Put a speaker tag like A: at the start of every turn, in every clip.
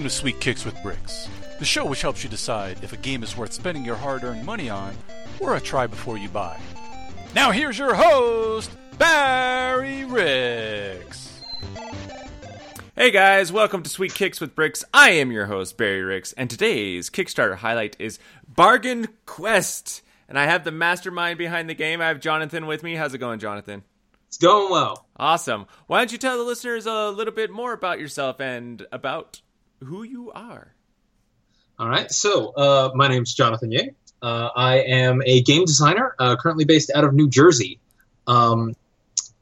A: Welcome to Sweet Kicks with Bricks, the show which helps you decide if a game is worth spending your hard earned money on or a try before you buy. Now, here's your host, Barry Ricks.
B: Hey guys, welcome to Sweet Kicks with Bricks. I am your host, Barry Ricks, and today's Kickstarter highlight is Bargain Quest. And I have the mastermind behind the game. I have Jonathan with me. How's it going, Jonathan?
C: It's going well.
B: Awesome. Why don't you tell the listeners a little bit more about yourself and about who you are?
C: All right. So, uh, my name's Jonathan Ying. Uh, I am a game designer, uh, currently based out of New Jersey. Um,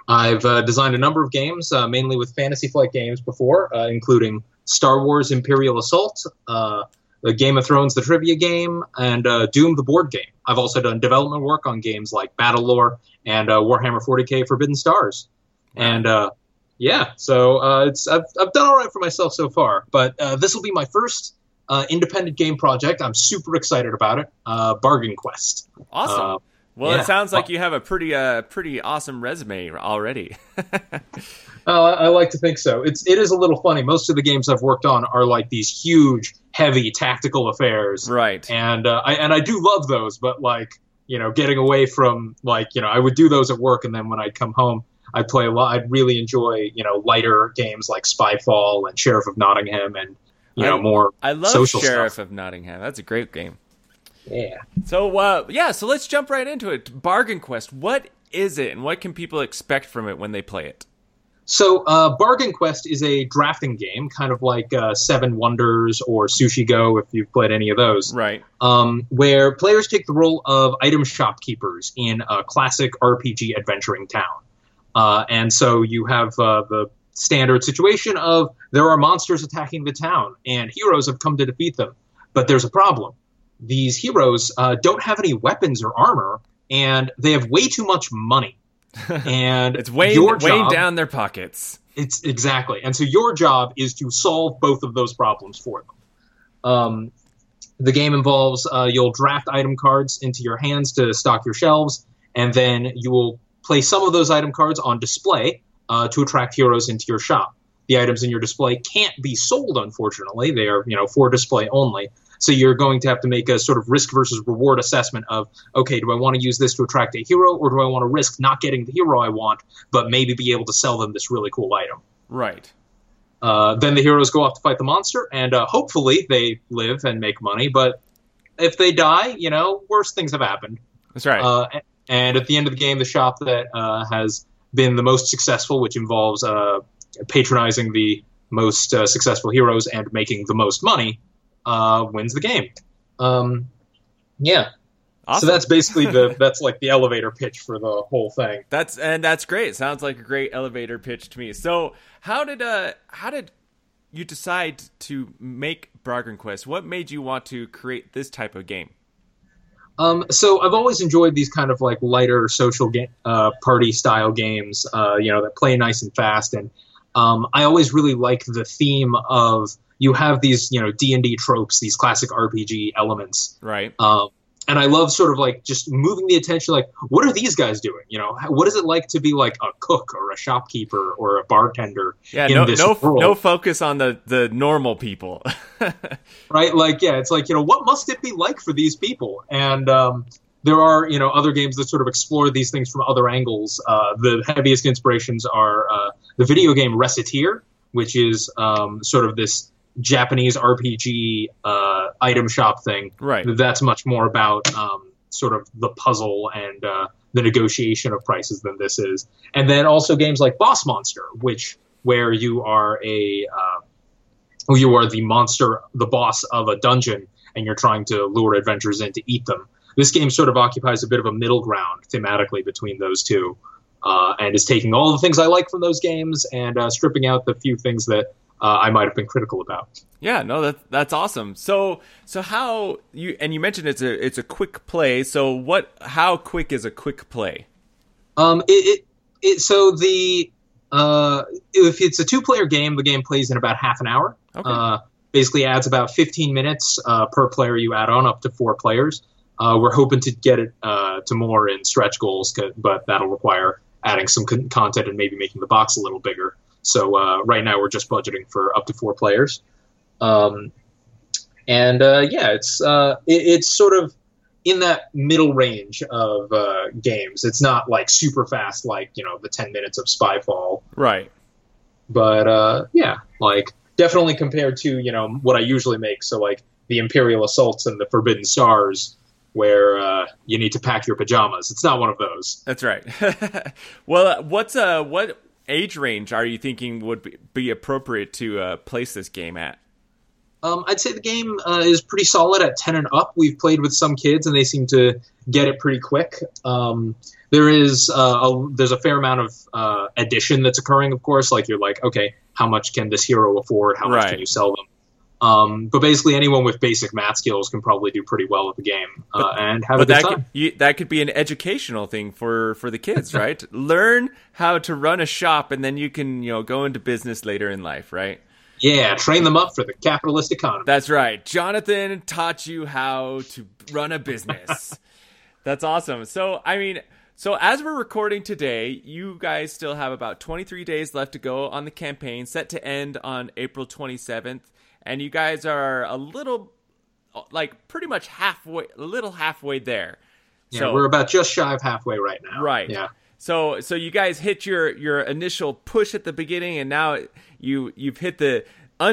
C: I've uh, designed a number of games, uh, mainly with Fantasy Flight games before, uh, including Star Wars Imperial Assault, uh, the Game of Thrones, the trivia game, and uh, Doom, the board game. I've also done development work on games like Battlelore and uh, Warhammer 40k Forbidden Stars. And uh, yeah, so uh, it's I've, I've done all right for myself so far. But uh, this will be my first uh, independent game project. I'm super excited about it. Uh, Bargain Quest.
B: Awesome.
C: Uh,
B: well,
C: yeah.
B: it sounds like you have a pretty, uh, pretty awesome resume already.
C: Uh, I like to think so. It's it is a little funny. Most of the games I've worked on are like these huge, heavy tactical affairs,
B: right.
C: and uh, I and I do love those. But like you know, getting away from like you know, I would do those at work, and then when I'd come home, I'd play a lot. I'd really enjoy you know lighter games like Spyfall and Sheriff of Nottingham, and you know
B: I-
C: more
B: I love
C: social
B: Sheriff
C: stuff.
B: of Nottingham. That's a great game.
C: Yeah.
B: So, uh, yeah, so let's jump right into it. Bargain Quest. What is it, and what can people expect from it when they play it?
C: So, uh, Bargain Quest is a drafting game, kind of like uh, Seven Wonders or Sushi Go, if you've played any of those.
B: Right.
C: um, where players take the role of item shopkeepers in a classic RPG adventuring town. Uh, and so you have uh, the standard situation of there are monsters attacking the town, and heroes have come to defeat them. But there's a problem. These heroes uh, don't have any weapons or armor, and they have way too much money. And
B: It's weighing
C: job,
B: down their pockets.
C: it's exactly, and so your job is to solve both of those problems for them. Um, the game involves uh, you'll draft item cards into your hands to stock your shelves, and then you will place some of those item cards on display uh, to attract heroes into your shop. The items in your display can't be sold, unfortunately. They are, you know, for display only. So you're going to have to make a sort of risk versus reward assessment of, okay, do I want to use this to attract a hero, or do I want to risk not getting the hero I want, but maybe be able to sell them this really cool item?
B: Right.
C: Uh, then the heroes go off to fight the monster, and uh, hopefully they live and make money. But if they die, you know, worse things have happened.
B: That's right.
C: Uh, and at the end of the game, the shop that uh, has been the most successful, which involves uh, patronizing the most uh, successful heroes and making the most money, uh, wins the game. Um, yeah.
B: awesome.
C: So that's basically the that's like the elevator pitch for the whole thing.
B: That's and that's great. Sounds like a great elevator pitch to me. So, how did uh how did you decide to make Bargain Quest? What made you want to create this type of game?
C: Um, so I've always enjoyed these kind of like lighter social ga- uh, party style games, uh, you know, that play nice and fast. And um, I always really like the theme of you have these, you know, D and D tropes, these classic RPG elements.
B: Right.
C: Um, and I love sort of like just moving the attention, like, what are these guys doing? You know, what is it like to be like a cook or a shopkeeper or a bartender
B: Yeah.
C: in
B: No.
C: this
B: No. No focus on the the normal people.
C: right? Like, yeah, it's like you know, what must it be like for these people? And um, there are you know other games that sort of explore these things from other angles. Uh, the heaviest inspirations are uh, the video game Recettear, which is um, sort of this Japanese RPG uh, item shop thing.
B: right.
C: That's much more about um, sort of the puzzle and uh, the negotiation of prices than this is. And then also games like Boss Monster, which where you are a uh, you are the monster, the boss of a dungeon, and you're trying to lure adventurers in to eat them. This game sort of occupies a bit of a middle ground thematically between those two, uh, and is taking all the things I like from those games and uh, stripping out the few things that uh, I might have been critical about.
B: Yeah, no, that that's awesome. So so how you and you mentioned it's a it's a quick play. So what? How quick is a quick play?
C: Um, it, it, it so the uh, if it's a two-player game, the game plays in about half an hour.
B: Okay.
C: Uh, basically adds about 15 minutes uh, per player you add on up to four players. Uh, we're hoping to get it uh, to more in stretch goals, but that'll require adding some con- content and maybe making the box a little bigger. So uh, right now we're just budgeting for up to four players. Um, and uh, yeah, it's uh, it, it's sort of in that middle range of uh, games. It's not like super fast, like you know the ten minutes of Spyfall,
B: Right.
C: but uh, yeah, like definitely compared to you know what I usually make. So like the Imperial Assaults and the Forbidden Stars, where uh, you need to pack your pajamas. It's not one of those.
B: That's right. well, uh, what's uh what age range are you thinking would be, be appropriate to uh, place this game at?
C: Um, I'd say the game uh, is pretty solid at 10 and up. We've played with some kids and they seem to get it pretty quick. Um, there is uh, a, there's a fair amount of uh, addition that's occurring, of course. Like you're like, okay, how much can this hero afford? How much
B: Right.
C: can you sell them? Um, but basically, anyone with basic math skills can probably do pretty well with the game uh, and have a good
B: that
C: time.
B: could, you, that could be an educational thing for for the kids, right? Learn how to run a shop, and then you can you know go into business later in life, right?
C: Yeah, train them up for the capitalist economy.
B: That's right. Jonathan taught you how to run a business. That's awesome. So, I mean, so as we're recording today, you guys still have about 23 days left to go on the campaign, set to end on April 27th. And you guys are a little, like, pretty much halfway, a little halfway there.
C: yeah,
B: so-
C: we're about just shy of halfway right now.
B: Right.
C: Yeah.
B: So so you guys hit your your initial push at the beginning, and now you you've hit the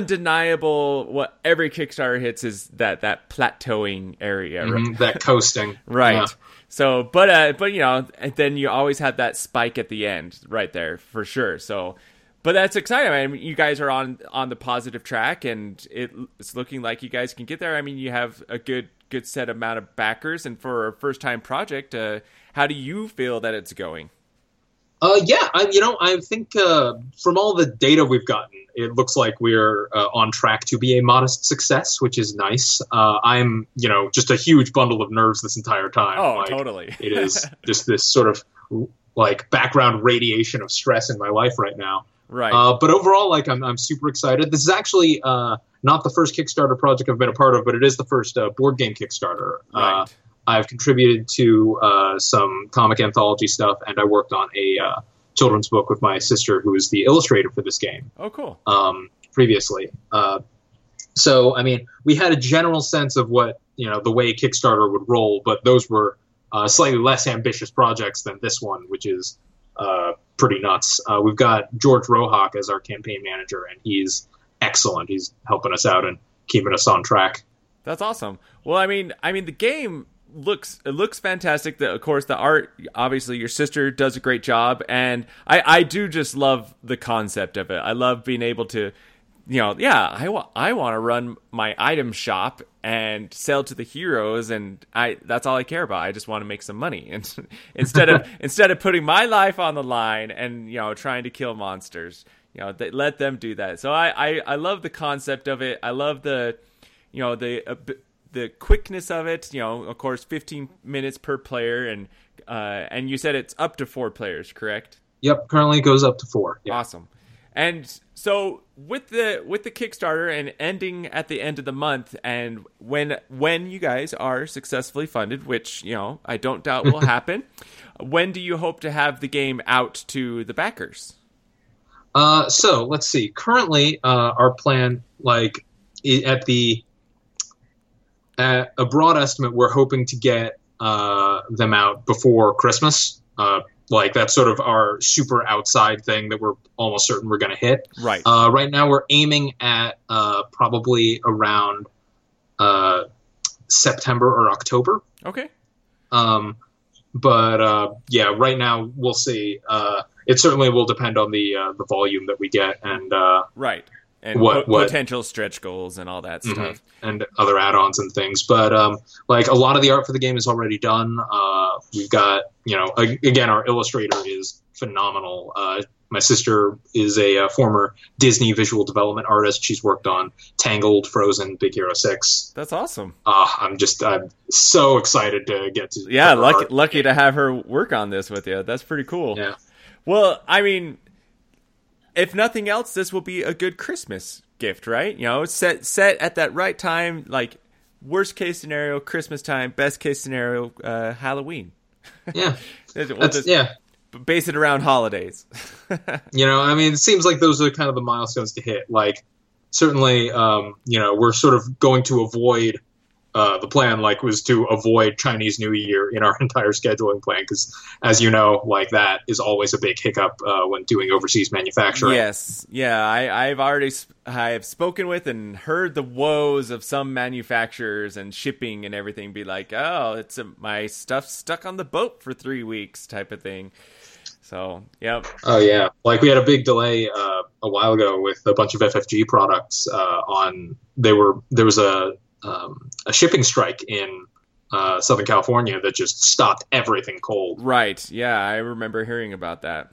B: undeniable what every Kickstarter hits is that that plateauing area, right?
C: Mhm, that coasting.
B: Right.
C: Yeah.
B: So, but uh, but you know, and then you always have that spike at the end, right there for sure. So, but that's exciting. I mean, you guys are on on the positive track, and it, it's looking like you guys can get there. I mean, you have a good good set amount of backers, and for a first time project, uh, how do you feel that it's going?
C: Uh, yeah, I, you know, I think uh, from all the data we've gotten, it looks like we're uh, on track to be a modest success, which is nice. Uh, I'm, you know, just a huge bundle of nerves this entire time.
B: Oh,
C: Like,
B: totally.
C: it is just this sort of like background radiation of stress in my life right now.
B: right.
C: Uh, but overall, like I'm, I'm super excited. This is actually uh, not the first Kickstarter project I've been a part of, but it is the first uh, board game Kickstarter. Uh,
B: right.
C: I've contributed to uh, some comic anthology stuff, and I worked on a uh, children's book with my sister, who is the illustrator for this game
B: oh, cool.
C: um, previously. Uh, so, I mean, we had a general sense of what you know the way Kickstarter would roll, but those were uh, slightly less ambitious projects than this one, which is uh, pretty nuts. Uh, we've got George Rohak as our campaign manager, and he's excellent. He's helping us out and keeping us on track.
B: That's awesome. Well, I mean, I mean, the game looks it looks fantastic. The, of course, the art. Obviously, your sister does a great job, and I I do just love the concept of it. I love being able to, you know, yeah, I want I want to run my item shop and sell to the heroes, and I that's all I care about. I just want to make some money, and instead of instead of putting my life on the line and you know trying to kill monsters, you know, they, let them do that. So I, I I love the concept of it. I love the you know the uh, the quickness of it. You know, of course, 15 minutes per player, and uh, and you said it's up to four players, correct?
C: Yep, currently it goes up to four.
B: Awesome. And so with the with the Kickstarter and ending at the end of the month, and when when you guys are successfully funded, which you know I don't doubt will happen, when do you hope to have the game out to the backers?
C: Uh, so let's see. Currently, uh, our plan, like at the at a broad estimate, we're hoping to get uh, them out before Christmas. Uh, like that's sort of our super outside thing that we're almost certain we're going to hit.
B: Right.
C: Uh, right now, we're aiming at uh, probably around uh, September or October.
B: okay.
C: Um, but uh, yeah, right now we'll see. Uh, it certainly will depend on the uh, the volume that we get and uh,
B: Right. And
C: What-
B: po-
C: what-
B: potential stretch goals and all that
C: Mhm.
B: stuff.
C: and other add-ons and things. But um, like a lot of the art for the game is already done. Uh, we've got you know a- again our illustrator is phenomenal. Uh, my sister is a, uh former Disney visual development artist. She's worked on Tangled, Frozen, Big Hero Six.
B: That's awesome.
C: Uh, I'm just I'm so excited to get to
B: Yeah, lucky lucky to have her work on this with you. That's pretty cool.
C: Yeah.
B: Well, I mean, if nothing else, this will be a good Christmas gift, right? You know, set set at that right time, like worst case scenario, Christmas time, best case scenario, uh, Halloween.
C: Yeah,
B: We'll
C: that's yeah.
B: base it around holidays.
C: You know, I mean, it seems like those are kind of the milestones to hit. Like certainly, um, you know, we're sort of going to avoid uh, the plan like was to avoid Chinese New Year in our entire scheduling plan because, as you know, like that is always a big hiccup uh, when doing overseas manufacturing.
B: Yes, yeah, I, I've already sp- I've spoken with and heard the woes of some manufacturers and shipping and everything. Be like, oh, it's a, my stuff stuck on the boat for three weeks, type of thing. So, yep.
C: Oh yeah, like we had a big delay uh, a while ago with a bunch of FFG products uh, on. They were there was a um, a shipping strike in uh, Southern California that just stopped everything cold.
B: Right. Yeah, I remember hearing about that.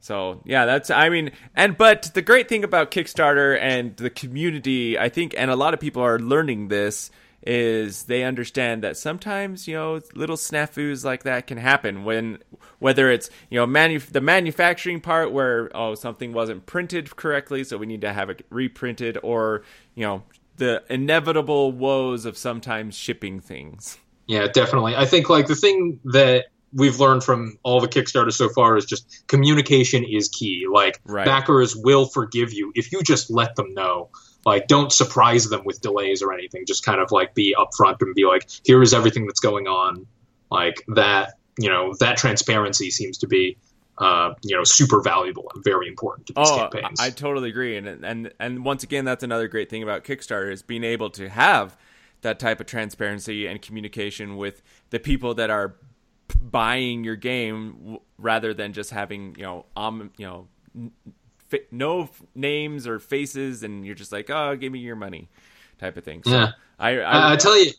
B: So yeah, that's I mean, and but the great thing about Kickstarter and the community, I think, and a lot of people are learning this is they understand that sometimes you know little snafus like that can happen when whether it's you know manu- the manufacturing part where oh something wasn't printed correctly so we need to have it reprinted or you know the inevitable woes of sometimes shipping things.
C: Yeah, definitely. I think like the thing that we've learned from all the Kickstarters so far is just communication is key. Like right. backers will forgive you if you just let them know. Like don't surprise them with delays or anything. Just kind of like be upfront and be like, here is everything that's going on. Like that, you know, that transparency seems to be uh, you know, super valuable and very important to these oh, campaigns.
B: I totally agree, and and and once again, that's another great thing about Kickstarter is being able to have that type of transparency and communication with the people that are buying your game, rather than just having you know, um, you know, f- no f- names or faces, and you're just like, oh, give me your money, type of thing. So
C: yeah, I I, I tell you,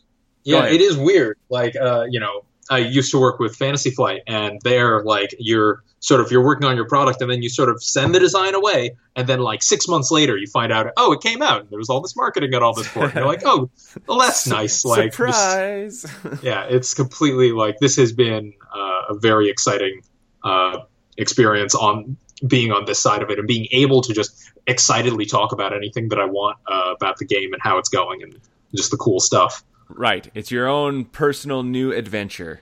C: yeah, it is weird. Like, uh, you know, I used to work with Fantasy Flight, and they're like you're sort of you're working on your product, and then you sort of send the design away, and then like six months later, you find out, oh, it came out. There was all this marketing and all this for it. And you're like, oh, well, that's nice. Like
B: surprise.
C: Yeah, it's completely like this has been uh, a very exciting uh, experience on being on this side of it and being able to just excitedly talk about anything that I want uh, about the game and how it's going and just the cool stuff.
B: Right. It's your own personal new adventure.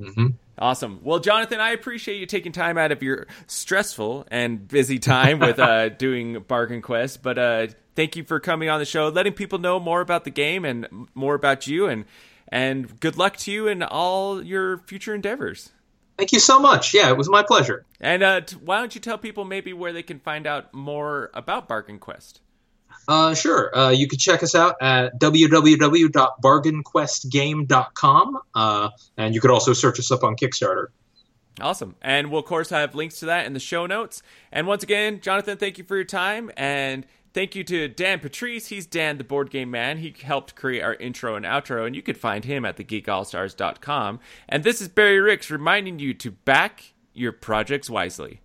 C: Mm-hmm.
B: Awesome. Well, Jonathan, I appreciate you taking time out of your stressful and busy time with uh, doing Bargain Quest. But uh, thank you for coming on the show, letting people know more about the game and more about you, and and good luck to you in all your future endeavors.
C: Thank you so much. Yeah, it was my pleasure.
B: And uh, why don't you tell people maybe where they can find out more about Bargain Quest?
C: Uh, sure. Uh, you can check us out at www.bargainquestgame.com, uh, and you could also search us up on Kickstarter.
B: Awesome. And we'll, of course, have links to that in the show notes. And once again, Jonathan, thank you for your time. And thank you to Dan Patriss. He's Dan, the board game man. He helped create our intro and outro, and you can find him at thegeekallstars.com. And this is Barry Ricks reminding you to back your projects wisely.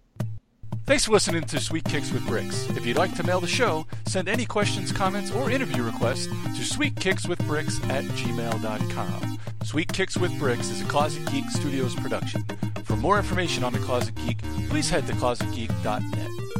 A: Thanks for listening to Sweet Kicks with Bricks. If you'd like to mail the show, send any questions, comments, or interview requests to sweetkickswithbricks at gmail.com. Sweet Kicks with Bricks is a Closet Geek Studios production. For more information on the Closet Geek, please head to closetgeek.net.